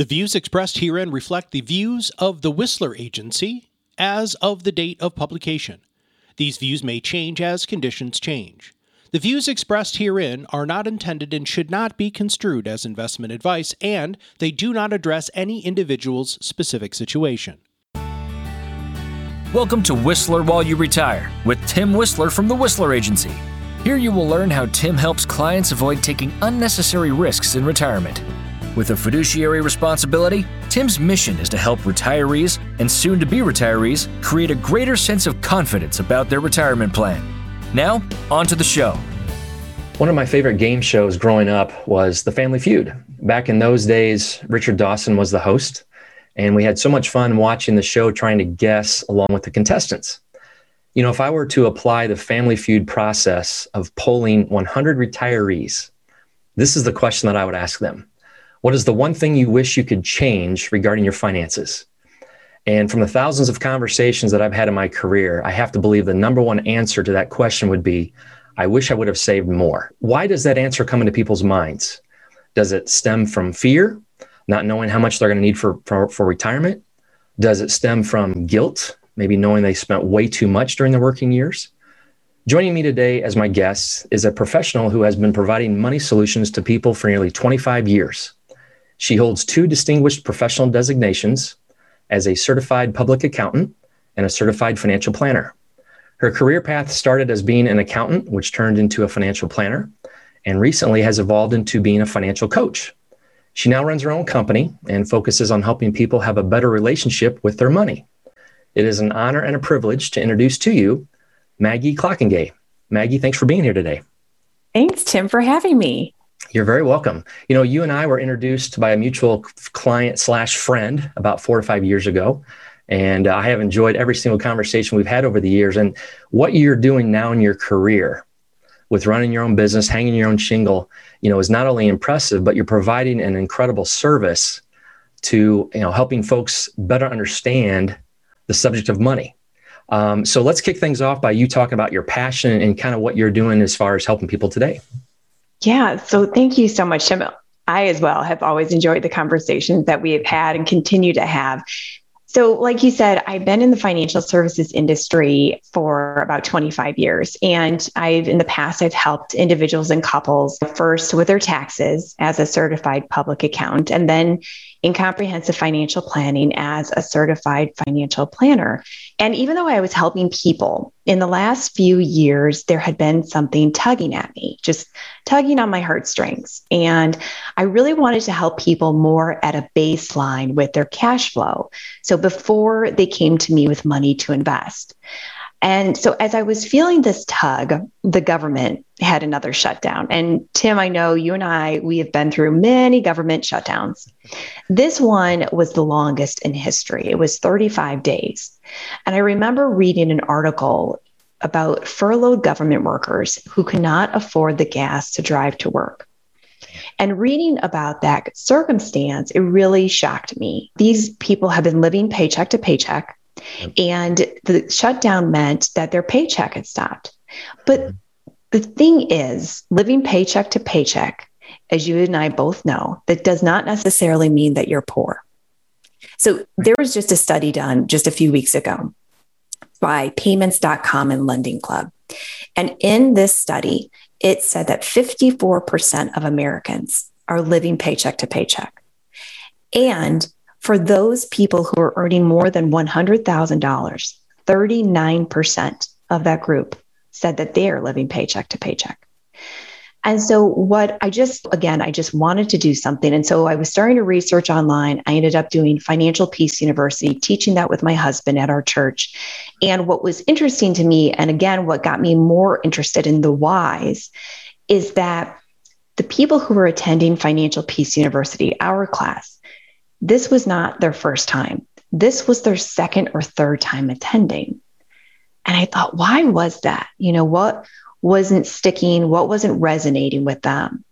The views expressed herein reflect the views of the Whistler Agency as of the date of publication. These views may change as conditions change. The views expressed herein are not intended and should not be construed as investment advice, and they do not address any individual's specific situation. Welcome to Whistler While You Retire with Tim Whistler from the Whistler Agency. Here you will learn how Tim helps clients avoid taking unnecessary risks in retirement. With a fiduciary responsibility, Tim's mission is to help retirees and soon to be retirees create a greater sense of confidence about their retirement plan. Now, on to the show. One of my favorite game shows growing up was The Family Feud. Back in those days, Richard Dawson was the host, and we had so much fun watching the show trying to guess along with the contestants. You know, if I were to apply the Family Feud process of polling 100 retirees, this is the question that I would ask them what is the one thing you wish you could change regarding your finances? And from the thousands of conversations that I've had in my career, I have to believe the number one answer to that question would be I wish I would have saved more. Why does that answer come into people's minds? Does it stem from fear, not knowing how much they're going to need for, for, for retirement? Does it stem from guilt, maybe knowing they spent way too much during their working years? Joining me today as my guest is a professional who has been providing money solutions to people for nearly 25 years. She holds two distinguished professional designations as a certified public accountant and a certified financial planner. Her career path started as being an accountant, which turned into a financial planner, and recently has evolved into being a financial coach. She now runs her own company and focuses on helping people have a better relationship with their money. It is an honor and a privilege to introduce to you Maggie Klokkenga. Maggie, thanks for being here today. Thanks, Tim, for having me. You're very welcome. You know, you and I were introduced by a mutual client slash friend about four to five years ago. And I have enjoyed every single conversation we've had over the years. And what you're doing now in your career with running your own business, hanging your own shingle, you know, is not only impressive, but you're providing an incredible service to, you know, helping folks better understand the subject of money. Um, so let's kick things off by you talking about your passion and kind of what you're doing as far as helping people today. Yeah. So thank you so much, Tim. I as well have always enjoyed the conversations that we have had and continue to have. So, like you said, I've been in the financial services industry for about 25 years. And I've, in the past, I've helped individuals and couples first with their taxes as a certified public accountant, and then in comprehensive financial planning as a certified financial planner. And even though I was helping people in the last few years, there had been something tugging at me, just tugging on my heartstrings. And I really wanted to help people more at a baseline with their cash flow. So before they came to me with money to invest. And so, as I was feeling this tug, the government had another shutdown. And Tim, I know you and I, we have been through many government shutdowns. This one was the longest in history, it was 35 days. And I remember reading an article about furloughed government workers who could not afford the gas to drive to work. And reading about that circumstance, it really shocked me. These people have been living paycheck to paycheck and the shutdown meant that their paycheck had stopped. But mm-hmm. the thing is, living paycheck to paycheck, as you and I both know, that does not necessarily mean that you're poor. So there was just a study done just a few weeks ago by PYMNTS.com and Lending Club. And in this study, it said that 54% of Americans are living paycheck to paycheck. And for those people who are earning more than $100,000, 39% of that group said that they are living paycheck to paycheck. And so, what I just, again, I just wanted to do something. And so, I was starting to research online. I ended up doing Financial Peace University, teaching that with my husband at our church. And what was interesting to me, and again, what got me more interested in the whys, is that the people who were attending Financial Peace University, our class, this was not their first time. This was their second or third time attending. And I thought, why was that? You know, what wasn't sticking? What wasn't resonating with them?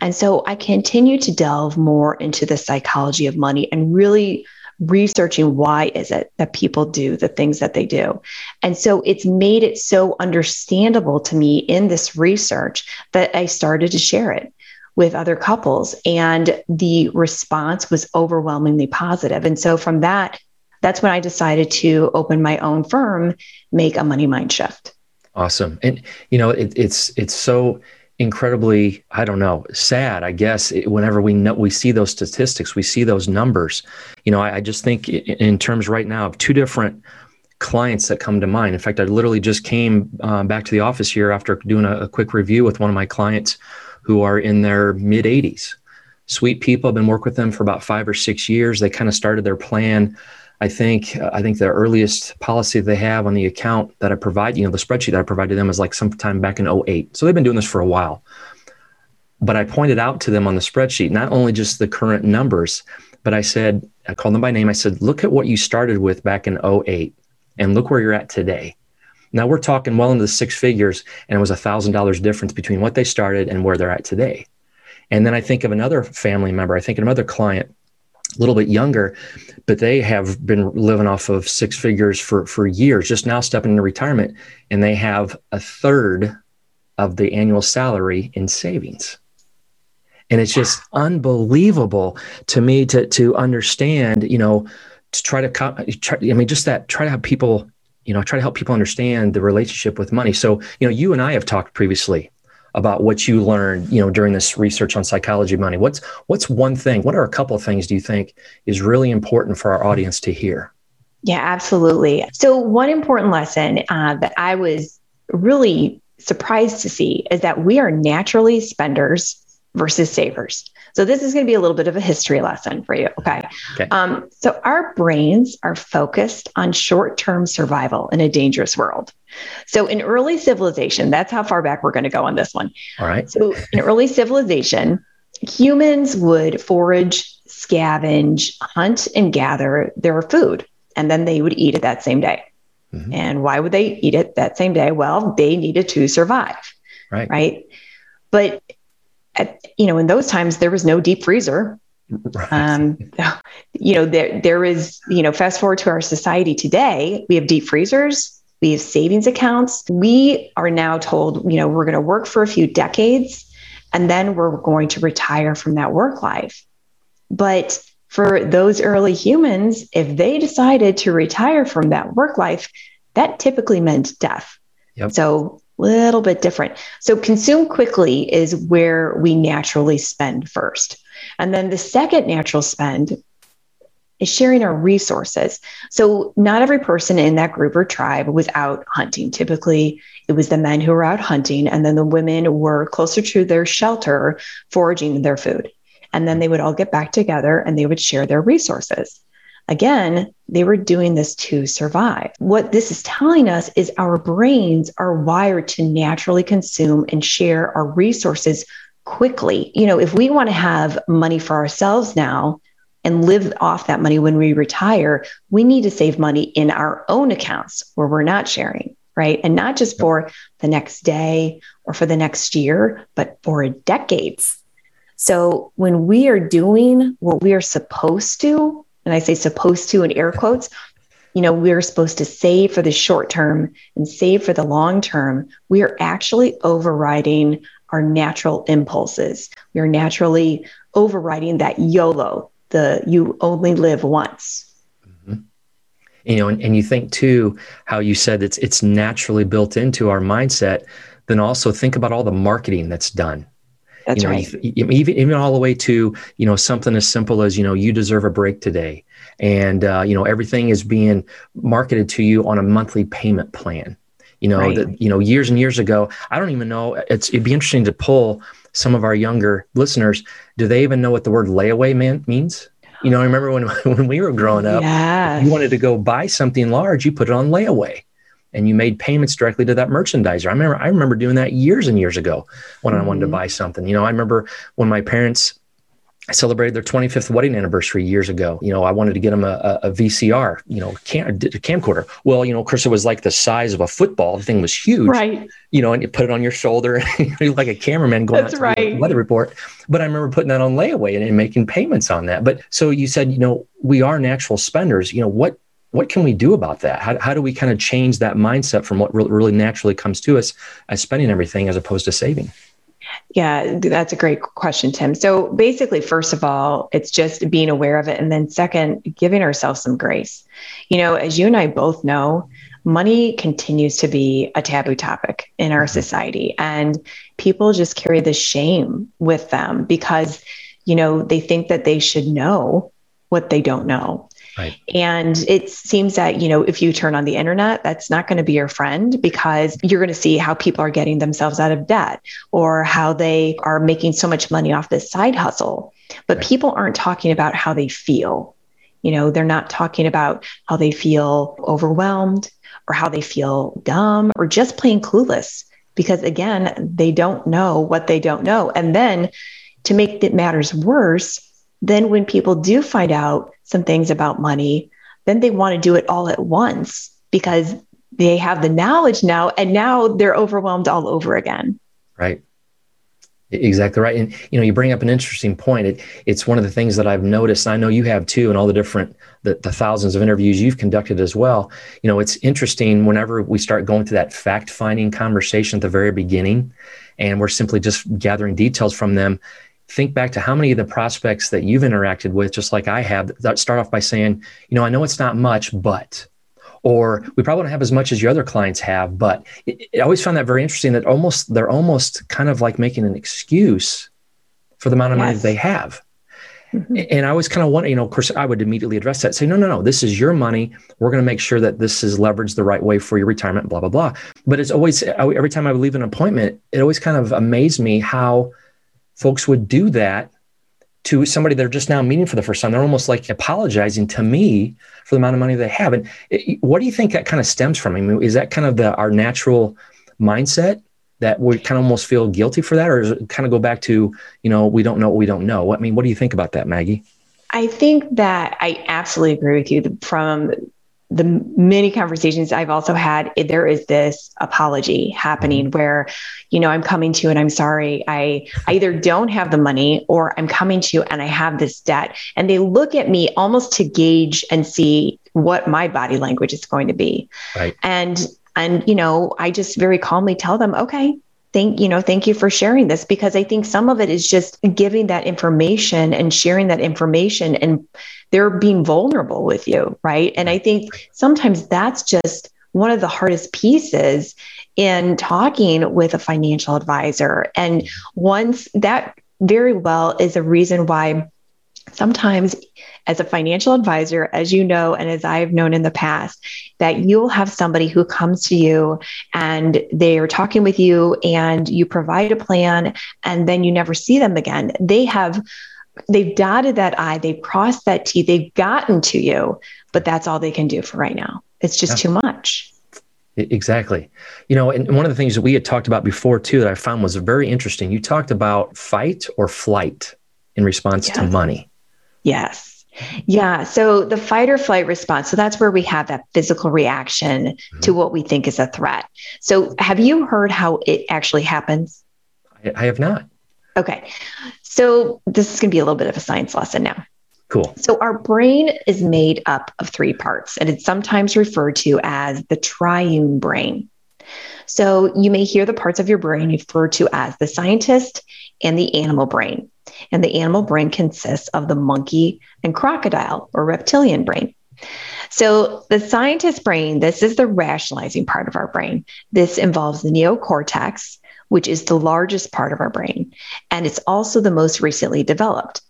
And so I continued to delve more into the psychology of money and really researching why is it that people do the things that they do and so it's made it so understandable to me in this research that i started to share it with other couples and the response was overwhelmingly positive. And so from that that's when i decided to open my own firm make a money mind shift. Awesome. And you know it, it's it's so incredibly i don't know sad i guess whenever we know we see those statistics we see those numbers. You know i, I just think in terms right now of two different clients that come to mind. In fact i literally just came uh, back to the office here after doing a, a quick review with one of my clients who are in their mid 80s sweet people i've been working with them for about five or six years they kind of started their plan I think I think the earliest policy they have on the account that I provide, you know, the spreadsheet that I provided them is like sometime back in 08. So they've been doing this for a while. But I pointed out to them on the spreadsheet not only just the current numbers, but I said, I called them by name. I said, look at what you started with back in 08 and look where you're at today. Now we're talking well into the six figures, and it was a thousand dollars difference between what they started and where they're at today. And then I think of another family member, I think of another client a little bit younger, but they have been living off of six figures for, for years, just now stepping into retirement, and they have a third of the annual salary in savings. And it's just unbelievable to me to, to understand, you know, to try to, try, I mean, just that, try to have people, you know, I try to help people understand the relationship with money. So, you know, you and I have talked previously about what you learned, you know, during this research on psychology of money. What's what's one thing? What are a couple of things do you think is really important for our audience to hear? Yeah, absolutely. So one important lesson uh, that I was really surprised to see is that we are naturally spenders versus savers. So this is going to be a little bit of a history lesson for you. Okay. okay. Um, so our brains are focused on short-term survival in a dangerous world. So in early civilization, that's how far back we're going to go on this one. All right. So in early civilization, humans would forage, scavenge, hunt, and gather their food, and then they would eat it that same day. Mm-hmm. And why would they eat it that same day? Well, they needed to survive. Right. Right. But at, you know, in those times, there was no deep freezer. Right. Um, you know, there there is, you know, fast forward to our society today, we have deep freezers, we have savings accounts. We are now told, you know, we're going to work for a few decades and then we're going to retire from that work life. But for those early humans, if they decided to retire from that work life, that typically meant death. Yep. So little bit different. So consume quickly is where we naturally spend first. And then the second natural spend is sharing our resources. So not every person in that group or tribe was out hunting. Typically, it was the men who were out hunting, and then the women were closer to their shelter, foraging their food. And then they would all get back together and they would share their resources. Again, they were doing this to survive. What this is telling us is our brains are wired to naturally consume and share our resources quickly. You know, if we want to have money for ourselves now and live off that money when we retire, we need to save money in our own accounts where we're not sharing, right? And not just for the next day or for the next year, but for decades. So when we are doing what we are supposed to, and I say supposed to in air quotes, you know, we're supposed to save for the short term and save for the long term. We are actually overriding our natural impulses. We are naturally overriding that YOLO, the you only live once. Mm-hmm. You know, and, and you think too how you said it's it's naturally built into our mindset. Then also think about all the marketing that's done that's you know, right. Even even all the way to you know something as simple as you know you deserve a break today, and uh, you know everything is being marketed to you on a monthly payment plan. You know right. that you know years and years ago. I don't even know. It's it'd be interesting to pull some of our younger listeners. Do they even know what the word layaway man, means? You know, I remember when when we were growing up, yes. you wanted to go buy something large, you put it on layaway and you made payments directly to that merchandiser. I remember I remember doing that years and years ago when mm-hmm. I wanted to mm-hmm. buy something. You know, I remember when my parents celebrated their 25th wedding anniversary years ago. You know, I wanted to get them a, a VCR, you know, cam, a camcorder. Well, you know, of course, it was like the size of a football. The thing was huge, right? You know, and you put it on your shoulder, like a cameraman going That's out to right. the weather report. But I remember putting that on layaway and, and making payments on that. But so you said, you know, we are natural spenders. You know, what what can we do about that? How, how do we kind of change that mindset from what re- really naturally comes to us as spending everything as opposed to saving? Yeah, that's a great question, Tim. So basically, first of all, it's just being aware of it. And then, second, giving ourselves some grace. You know, as you and I both know, money continues to be a taboo topic in our mm-hmm. society. And people just carry the shame with them because, you know, they think that they should know what they don't know. Right. And it seems that, you know, if you turn on the internet, that's not going to be your friend because you're going to see how people are getting themselves out of debt or how they are making so much money off this side hustle. But right. people aren't talking about how they feel. You know, they're not talking about how they feel overwhelmed or how they feel dumb or just plain clueless because again, they don't know what they don't know. And then to make it matters worse, then when people do find out some things about money, then they want to do it all at once because they have the knowledge now and now they're overwhelmed all over again. Right. Exactly right. And you know, you bring up an interesting point. It, it's one of the things that I've noticed, I know you have too, and all the different the, the thousands of interviews you've conducted as well. You know, it's interesting whenever we start going through that fact-finding conversation at the very beginning, and we're simply just gathering details from them think back to how many of the prospects that you've interacted with, just like I have, that start off by saying, you know, I know it's not much, but, or we probably don't have as much as your other clients have, but it, I always found that very interesting that almost they're almost kind of like making an excuse for the amount of yes. money they have. Mm-hmm. And I always kind of want, you know, of course, I would immediately address that, say, no, no, no, this is your money. We're going to make sure that this is leveraged the right way for your retirement, blah, blah, blah. But it's always, every time I would leave an appointment, it always kind of amazed me how folks would do that to somebody they're just now meeting for the first time. They're almost like apologizing to me for the amount of money they have. And it, what do you think that kind of stems from? I mean, is that kind of the our natural mindset that we kind of almost feel guilty for that, or does it kind of go back to you know we don't know what we don't know? I mean, what do you think about that, Maggie? I think that I absolutely agree with you. From the many conversations I've also had, there is this apology happening mm-hmm. where, you know, I'm coming to you and I'm sorry. I, I either don't have the money or I'm coming to you and I have this debt. And they look at me almost to gauge and see what my body language is going to be. Right. And, and, you know, I just very calmly tell them, okay, thank you know thank you for sharing this because i think some of it is just giving that information and sharing that information and they're being vulnerable with you right? And i think sometimes that's just one of the hardest pieces in talking with a financial advisor. And once that very well is a reason why sometimes as a financial advisor, as you know, and as I've known in the past, that you'll have somebody who comes to you and they are talking with you and you provide a plan and then you never see them again. They have they've dotted that I, they've crossed that T, they've gotten to you, but that's all they can do for right now. It's just yeah. too much. Exactly. You know, and one of the things that we had talked about before too that I found was very interesting. You talked about fight or flight in response yes. to money. Yes. Yeah. So the fight or flight response. So that's where we have that physical reaction mm-hmm. to what we think is a threat. So have you heard how it actually happens? I, I have not. Okay. So this is going to be a little bit of a science lesson now. Cool. So our brain is made up of three parts, and it's sometimes referred to as the triune brain. So you may hear the parts of your brain referred to as the scientist and the animal brain. And the animal brain consists of the monkey and crocodile or reptilian brain. So, the scientist brain, this is the rationalizing part of our brain. This involves the neocortex, which is the largest part of our brain, and it's also the most recently developed.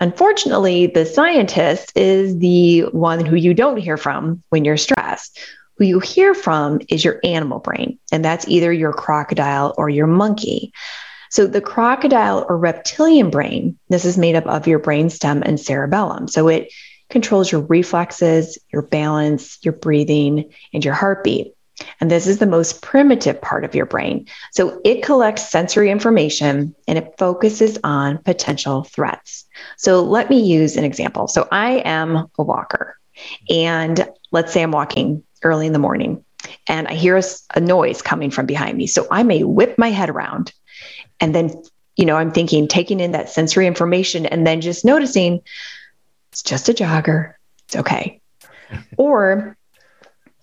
Unfortunately, the scientist is the one who you don't hear from when you're stressed. Who you hear from is your animal brain, and that's either your crocodile or your monkey. So the crocodile or reptilian brain, this is made up of your brainstem and cerebellum. So it controls your reflexes, your balance, your breathing, and your heartbeat. And this is the most primitive part of your brain. So it collects sensory information and it focuses on potential threats. So let me use an example. So I am a walker, and let's say I'm walking early in the morning and I hear a, a noise coming from behind me. So I may whip my head around and then you know i'm thinking taking in that sensory information and then just noticing it's just a jogger it's okay or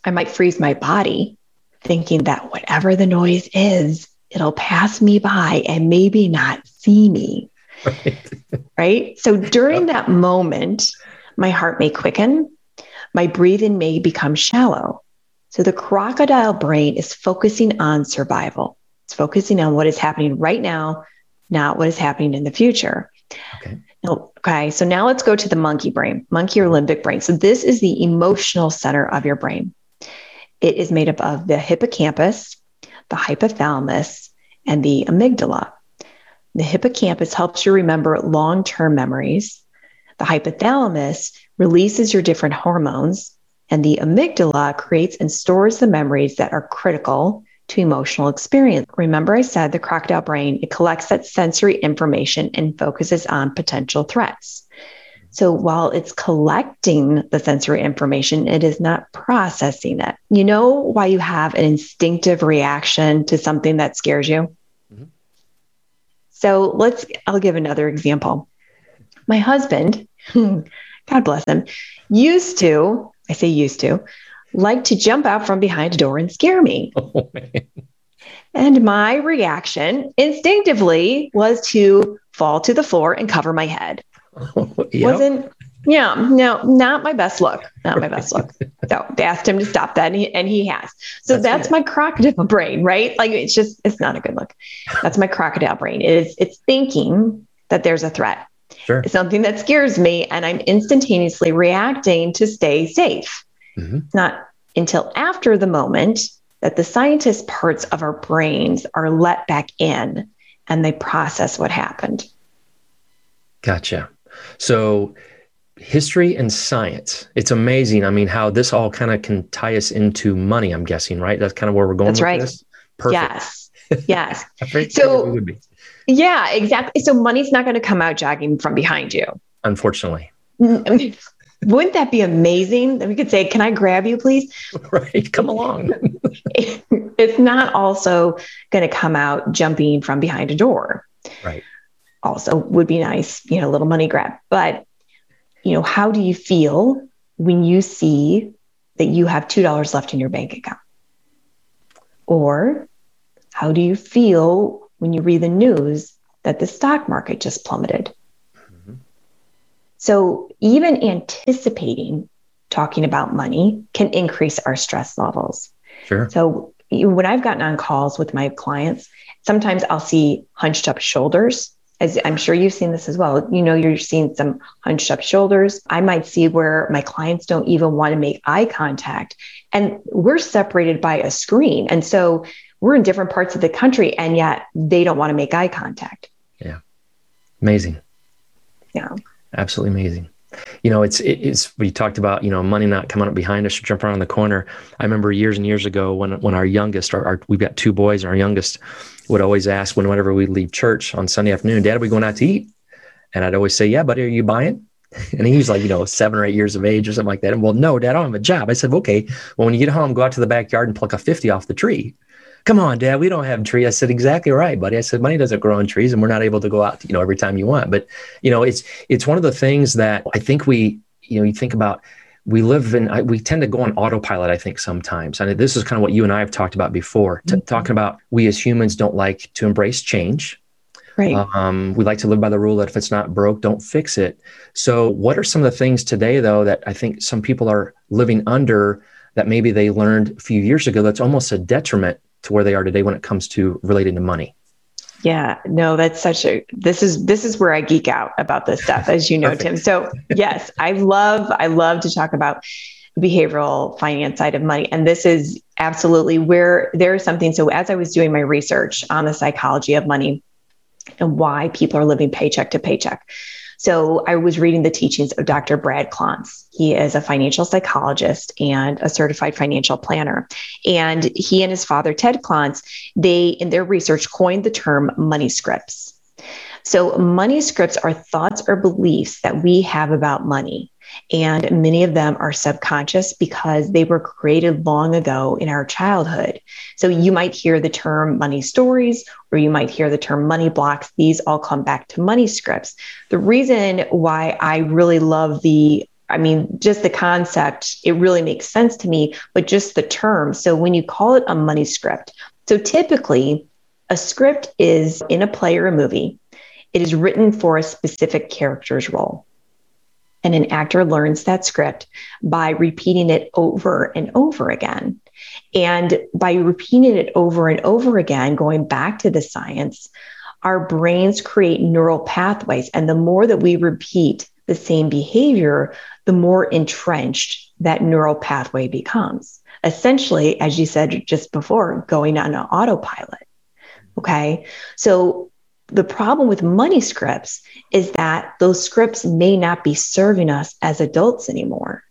i might freeze my body thinking that whatever the noise is it'll pass me by and maybe not see me. Right. right? So during that moment, my heart may quicken, my breathing may become shallow. So the crocodile brain is focusing on survival. It's focusing on what is happening right now, not what is happening in the future. Okay. Okay, so now let's go to the monkey brain, monkey or limbic brain. So this is the emotional center of your brain. It is made up of the hippocampus, the hypothalamus, and the amygdala. The hippocampus helps you remember long term memories. The hypothalamus releases your different hormones, and the amygdala creates and stores the memories that are critical to emotional experience. Remember, I said the crocodile brain, it collects that sensory information and focuses on potential threats. So while it's collecting the sensory information, it is not processing it. You know why you have an instinctive reaction to something that scares you? Mm-hmm. So let's, I'll give another example. My husband, God bless him, used to, I say used to, like to jump out from behind a door and scare me. Oh, and my reaction instinctively was to fall to the floor and cover my head. Yep. Wasn't yeah, no, not my best look. Not my best look. So they asked him to stop that, and he, and he has. So that's, that's my crocodile brain, right? Like it's just it's not a good look. That's my crocodile brain. It is it's thinking that there's a threat. Sure. It's something that scares me, and I'm instantaneously reacting to stay safe. Mm-hmm. Not until after the moment that the scientist parts of our brains are let back in and they process what happened. Gotcha. So, history and science, it's amazing. I mean, how this all kind of can tie us into money, I'm guessing, right? That's kind of where we're going That's right. This? Perfect. Yes. Yes. so, yeah, exactly. So, money's not going to come out jogging from behind you. Unfortunately. Wouldn't that be amazing? That we could say, "Can I grab you, please?" Right, come along. it's not also going to come out jumping from behind a door. Right. Also, would be nice, you know, a little money grab. But, you know, how do you feel when you see that you have two dollars left in your bank account? Or how do you feel when you read the news that the stock market just plummeted? Mm-hmm. So even anticipating talking about money can increase our stress levels. Sure. So when I've gotten on calls with my clients, sometimes I'll see hunched up shoulders. As I'm sure you've seen this as well. You know, you're seeing some hunched up shoulders. I might see where my clients don't even want to make eye contact. And we're separated by a screen. And so we're in different parts of the country, and yet they don't want to make eye contact. Yeah. Amazing. Yeah absolutely amazing. You know, it's it's we talked about you know money not coming up behind us or jumping around the corner. I remember years and years ago when when our youngest, our, our we've got two boys, and our youngest would always ask when whenever we leave church on Sunday afternoon, Dad, are we going out to eat? And I'd always say, Yeah, buddy, are you buying? And he was like, you know, seven or eight years of age or something like that. And well, no, dad, I don't have a job. I said, okay, well, when you get home, go out to the backyard and pluck a 50 off the tree come on, dad, we don't have a tree. I said, exactly right, buddy. I said, money doesn't grow on trees and we're not able to go out, you know, every time you want. But, you know, it's, it's one of the things that I think we, you know, you think about, we live in, we tend to go on autopilot, I think sometimes. And this is kind of what you and I have talked about before, mm-hmm. talking about we as humans don't like to embrace change. Right. Um, we like to live by the rule that if it's not broke, don't fix it. So, what are some of the things today, though, that I think some people are living under that maybe they learned a few years ago that's almost a detriment to where they are today when it comes to relating to money yeah no that's such a this is this is where i geek out about this stuff as you know tim. So yes i love i love to talk about behavioral finance side of money and this is absolutely where there's something so as i was doing my research on the psychology of money and why people are living paycheck to paycheck so I was reading the teachings of Dr. Brad Klontz. He is a financial psychologist and a certified financial planner. And he and his father, Ted Klontz, they, in their research, coined the term money scripts. So, money scripts are thoughts or beliefs that we have about money. And many of them are subconscious because they were created long ago in our childhood. So you might hear the term money stories, or you might hear the term money blocks. These all come back to money scripts. The reason why I really love the I mean, just the concept, it really makes sense to me, but just the term. So when you call it a money script, so typically A script is in a play or a movie, it is written for a specific character's role. And an actor learns that script by repeating it over and over again. And by repeating it over and over again, going back to the science, our brains create neural pathways. And the more that we repeat the same behavior, the more entrenched that neural pathway becomes. Essentially, as you said just before, going on an autopilot. Okay. So the problem with money scripts is that those scripts may not be serving us as adults anymore.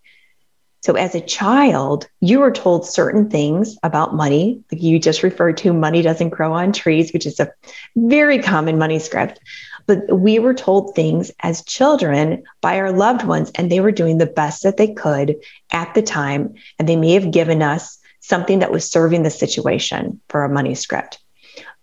So, as a child, you were told certain things about money. Like you just referred to, money doesn't grow on trees, which is a very common money script. But we were told things as children by our loved ones, and they were doing the best that they could at the time. And they may have given us something that was serving the situation for a money script.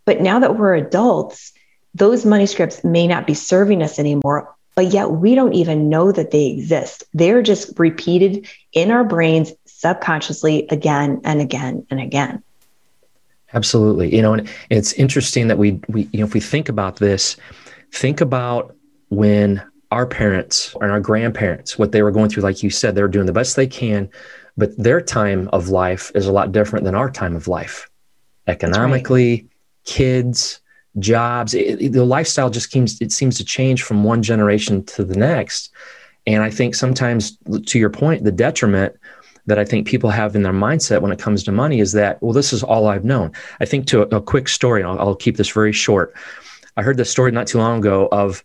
But now that we're adults, those money scripts may not be serving us anymore, but yet we don't even know that they exist. They're just repeated in our brains subconsciously again and again and again. Absolutely. You know, and it's interesting that we, we, you know, if we think about this, think about when our parents and our grandparents, what they were going through, like you said, they were doing the best they can, but their time of life is a lot different than our time of life. Economically, right. kids, jobs it, the lifestyle just seems it seems to change from one generation to the next. And i think sometimes to your point the detriment that i think people have in their mindset when it comes to money is that well this is all i've known. I think to a, a quick story I'll, I'll, keep this very short. I heard this story not too long ago of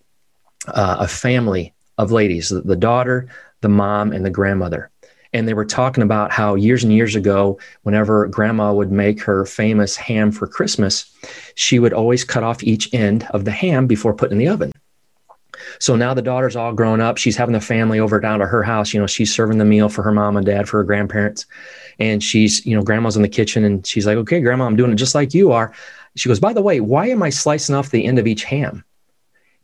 uh, a family of ladies the, the daughter the mom and the grandmother and they were talking about how years and years ago, whenever grandma would make her famous ham for Christmas, she would always cut off each end of the ham before putting in the oven. So now the daughter's all grown up. She's having the family over down to her house. You know, she's serving the meal for her mom and dad, for her grandparents. And she's, you know, grandma's in the kitchen and she's like, okay, grandma, I'm doing it just like you are. She goes, by the way, why am I slicing off the end of each ham?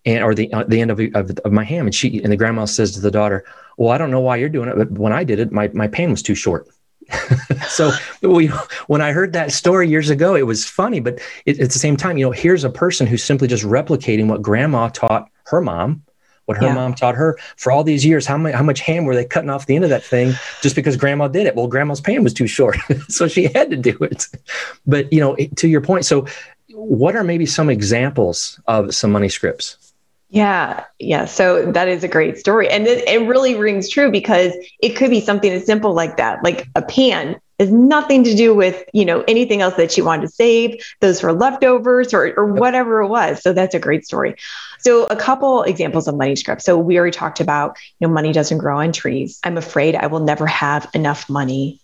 And, or the, uh, the end of, of, of my ham. And she, and the grandma says to the daughter, well, I don't know why you're doing it, but when I did it, my, my pan was too short. so we, when I heard that story years ago, it was funny, but it, at the same time, you know, here's a person who's simply just replicating what grandma taught her mom, what her yeah. mom taught her for all these years. How much, how much ham were they cutting off the end of that thing just because grandma did it? Well, grandma's pan was too short. so she had to do it. But, you know, to your point, so what are maybe some examples of some money scripts? Yeah, yeah. So that is a great story. And it, it really rings true because it could be something as simple like that, like a pan has nothing to do with you know anything else that she wanted to save. Those were leftovers or, or whatever it was. So that's a great story. So a couple examples of money scripts so we already talked about you know money doesn't grow on trees. I'm afraid i will never have enough money.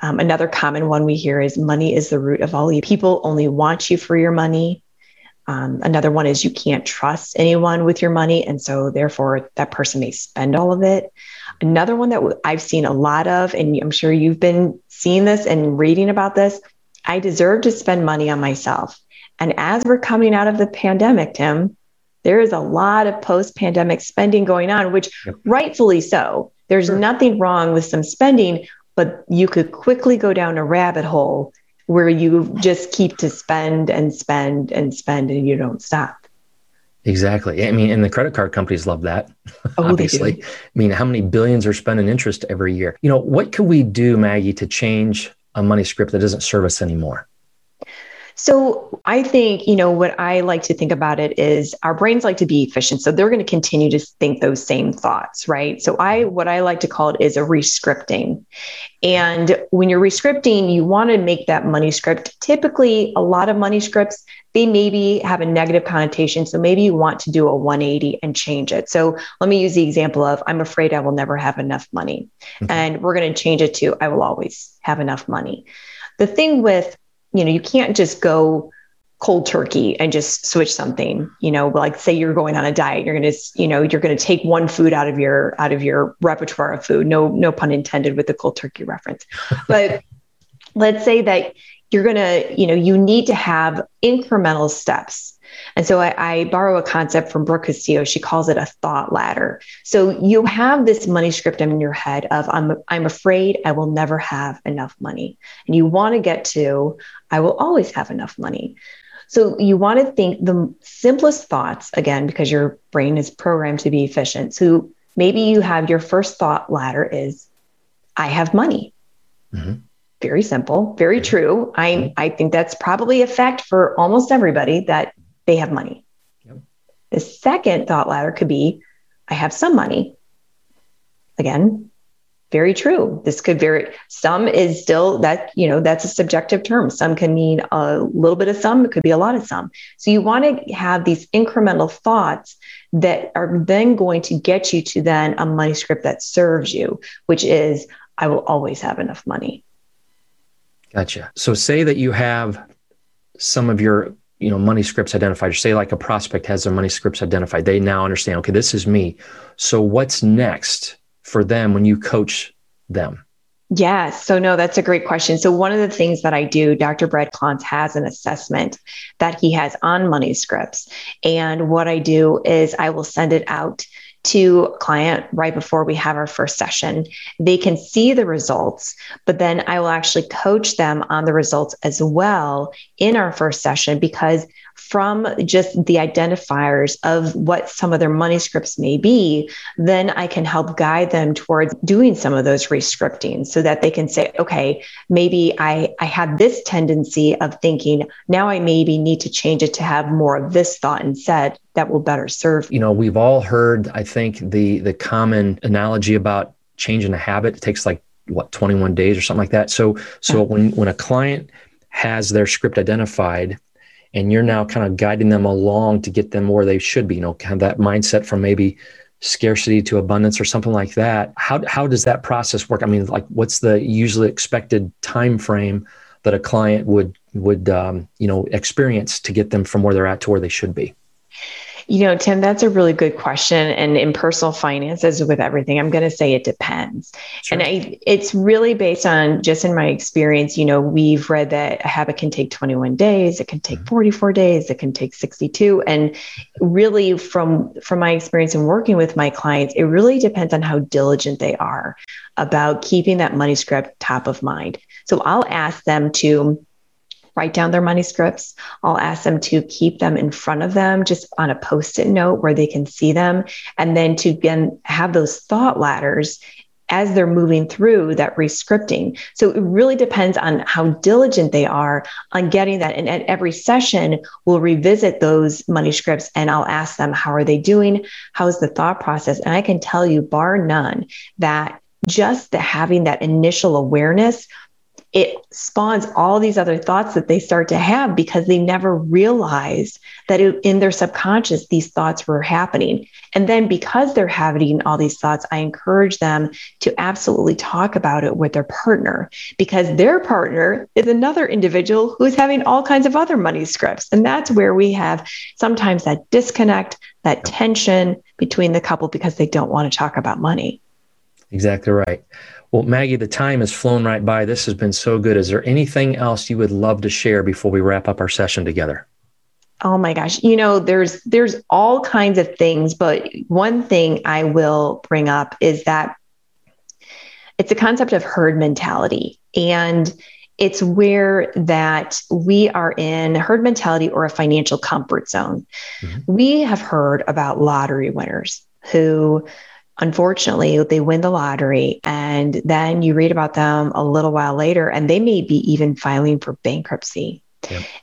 Um, another common one we hear is money is the root of all evil. People only want you for your money um, another one is you can't trust anyone with your money. And so, therefore, that person may spend all of it. Another one that I've seen a lot of, and I'm sure you've been seeing this and reading about this I deserve to spend money on myself. And as we're coming out of the pandemic, Tim, there is a lot of post pandemic spending going on, which yep. rightfully so. There's sure. nothing wrong with some spending, but you could quickly go down a rabbit hole where you just keep to spend and spend and spend and you don't stop. Exactly. I mean, and the credit card companies love that. Oh, obviously. I mean, how many billions are spent in interest every year? You know, what can we do, Maggie, to change a money script that doesn't serve us anymore? So I think, you know, what I like to think about it is our brains like to be efficient. So they're going to continue to think those same thoughts, right? So I, what I like to call it is a rescripting. And when you're rescripting, you want to make that money script. Typically, a lot of money scripts, they maybe have a negative connotation. So maybe you want to do a 180 and change it. So let me use the example of I'm afraid I will never have enough money. Mm-hmm. And we're going to change it to I will always have enough money. The thing with you know, you can't just go cold turkey and just switch something you know like say you're going on a diet you're going to you know you're going to take one food out of your out of your repertoire of food. No no pun intended with the cold turkey reference. But let's say that you're going to you know you need to have incremental steps and so I, I, borrow a concept from Brooke Castillo. She calls it a thought ladder. So you have this money script in your head of I'm I'm afraid I will never have enough money. And you want to get to I will always have enough money. So you want to think the simplest thoughts again, because your brain is programmed to be efficient. So maybe you have your first thought ladder is, I have money. Mm-hmm. Very simple, very true. I, mm-hmm. I think that's probably a fact for almost everybody that they have money. Yep. The second thought ladder could be, I have some money. Again, very true. This could vary. Some is still that, you know, that's a subjective term. Some can mean a little bit of some, it could be a lot of some. So you want to have these incremental thoughts that are then going to get you to then a money script that serves you, which is, I will always have enough money. Gotcha. So say that you have some of your you know money scripts identified or say like a prospect has their money scripts identified they now understand okay this is me so what's next for them when you coach them? Yeah, so no, that's a great question. So, one of the things that I do, Dr. Brad Klontz has an assessment that he has on money scripts. And what I do is I will send it out to a client right before we have our first session. They can see the results, but then I will actually coach them on the results as well in our first session because from just the identifiers of what some of their money scripts may be, then I can help guide them towards doing some of those rescripting so that they can say, okay, maybe I, I had this tendency of thinking, now I maybe need to change it to have more of this thought instead that will better serve. You know, we've all heard, I think, the the common analogy about changing a habit. It takes like what 21 days or something like that. So so uh-huh. when when a client has their script identified and you're now kind of guiding them along to get them where they should be you know kind of that mindset from maybe scarcity to abundance or something like that. How, how does that process work? I mean like what's the usually expected time frame that a client would would um, you know experience to get them from where they're at to where they should be you know, Tim, that's a really good question. And in personal finances, with everything, I'm going to say it depends. Sure. And I, it's really based on just in my experience. You know, we've read that a habit can take 21 days, it can take mm-hmm. 44 days, it can take 62. And really, from from my experience in working with my clients, it really depends on how diligent they are about keeping that money script top of mind. So I'll ask them to write down their money scripts. I'll ask them to keep them in front of them just on a post it note where they can see them. And then to again have those thought ladders as they're moving through that rescripting. So it really depends on how diligent they are on getting that. And at every session, we'll revisit those money scripts and I'll ask them, how are they doing? How's the thought process? And I can tell you, bar none, that just the having that initial awareness it spawns all these other thoughts that they start to have because they never realized that it, in their subconscious these thoughts were happening. And then because they're having all these thoughts i encourage them to absolutely talk about it with their partner because their partner is another individual who's having all kinds of other money scripts and that's where we have sometimes that disconnect that tension between the couple because they don't want to talk about money. Exactly right well, Maggie, the time has flown right by. This has been so good. Is there anything else you would love to share before we wrap up our session together? Oh my gosh, you know, there's there's all kinds of things, but one thing I will bring up is that it's a concept of herd mentality and it's where that we are in herd mentality or a financial comfort zone. Mm-hmm. We have heard about lottery winners who unfortunately they win the lottery and then you read about them a little while later and they may be even filing for bankruptcy.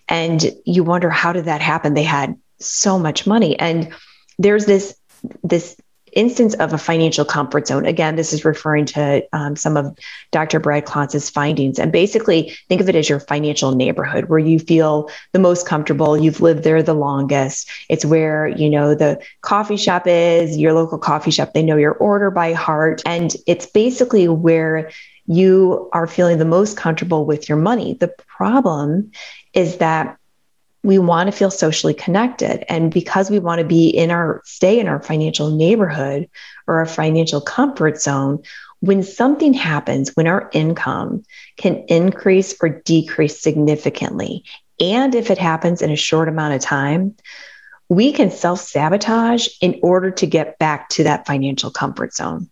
And you wonder how did that happen? They had so much money. And there's this this instance of a financial comfort zone. Again, this is referring to um, some of Dr. Brad Klontz's findings. And basically, think of it as your financial neighborhood where you feel the most comfortable. You've lived there the longest. It's where, you know, the coffee shop is, your local coffee shop. They know your order by heart. And it's basically where you are feeling the most comfortable with your money. The problem is that we want to feel socially connected. And because we want to be in our stay in our financial neighborhood or our financial comfort zone, when something happens, when our income can increase or decrease significantly, and if it happens in a short amount of time, we can self sabotage in order to get back to that financial comfort zone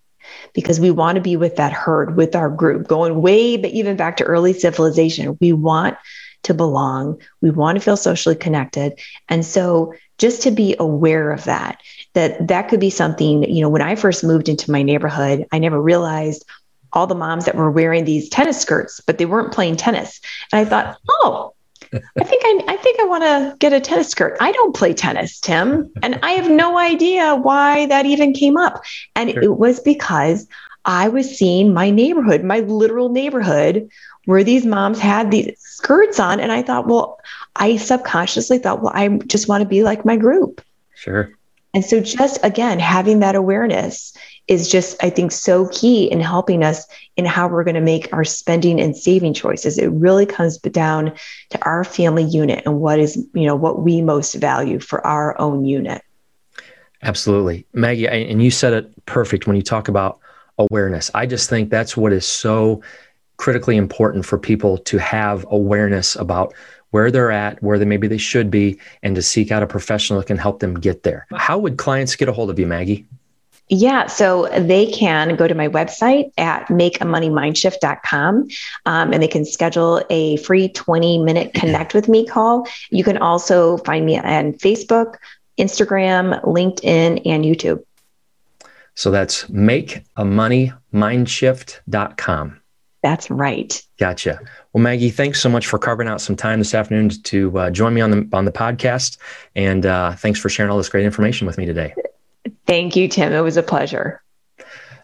because we want to be with that herd, with our group, going way, but even back to early civilization. We want to belong. We want to feel socially connected. And so just to be aware of that, that that could be something, you know, when I first moved into my neighborhood, I never realized all the moms that were wearing these tennis skirts, but they weren't playing tennis. And I thought, oh, I think I, I think I want to get a tennis skirt. I don't play tennis, Tim, and I have no idea why that even came up. And sure. it was because I was seeing my neighborhood, my literal neighborhood, where these moms had these skirts on, and I thought, well, I subconsciously thought, well, I just want to be like my group. Sure. And so, just again, having that awareness is just, I think, so key in helping us in how we're going to make our spending and saving choices. It really comes down to our family unit and what is, you know, what we most value for our own unit. Absolutely. Maggie, and you said it perfect when you talk about awareness. I just think that's what is so critically important for people to have awareness about where they're at, where they maybe they should be, and to seek out a professional that can help them get there. How would clients get a hold of you, Maggie? Yeah, so they can go to my website at makeamoneymindshift.com um, and they can schedule a free 20 minute connect with me call. You can also find me on Facebook, Instagram, LinkedIn, and YouTube. So that's makeamoneymindshift.com. That's right. Gotcha. Well, Maggie, thanks so much for carving out some time this afternoon to uh, join me on the on the podcast, and uh, thanks for sharing all this great information with me today. Thank you, Tim. It was a pleasure.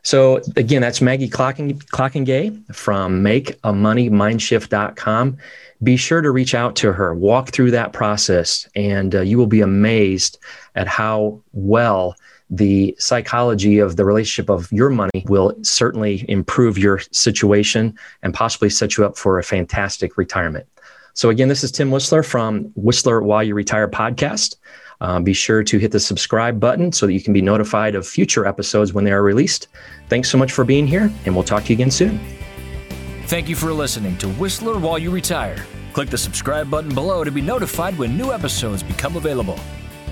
So again, that's Maggie Clocking, Klokkenga from MakeAMoneyMindshift.com. Be sure to reach out to her, walk through that process, and uh, you will be amazed at how well the psychology of the relationship of your money will certainly improve your situation and possibly set you up for a fantastic retirement. So again, this is Tim Whistler from Whistler While You Retire podcast. Um, be sure to hit the subscribe button so that you can be notified of future episodes when they are released. Thanks so much for being here, and we'll talk to you again soon. Thank you for listening to Whistler While You Retire. Click the subscribe button below to be notified when new episodes become available.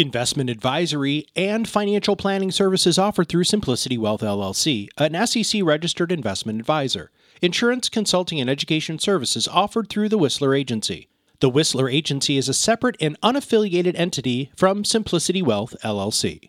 Investment advisory and financial planning services offered through Simplicity Wealth LLC, an SEC registered investment advisor. Insurance, consulting, and education services offered through the Whistler Agency. The Whistler Agency is a separate and unaffiliated entity from Simplicity Wealth LLC.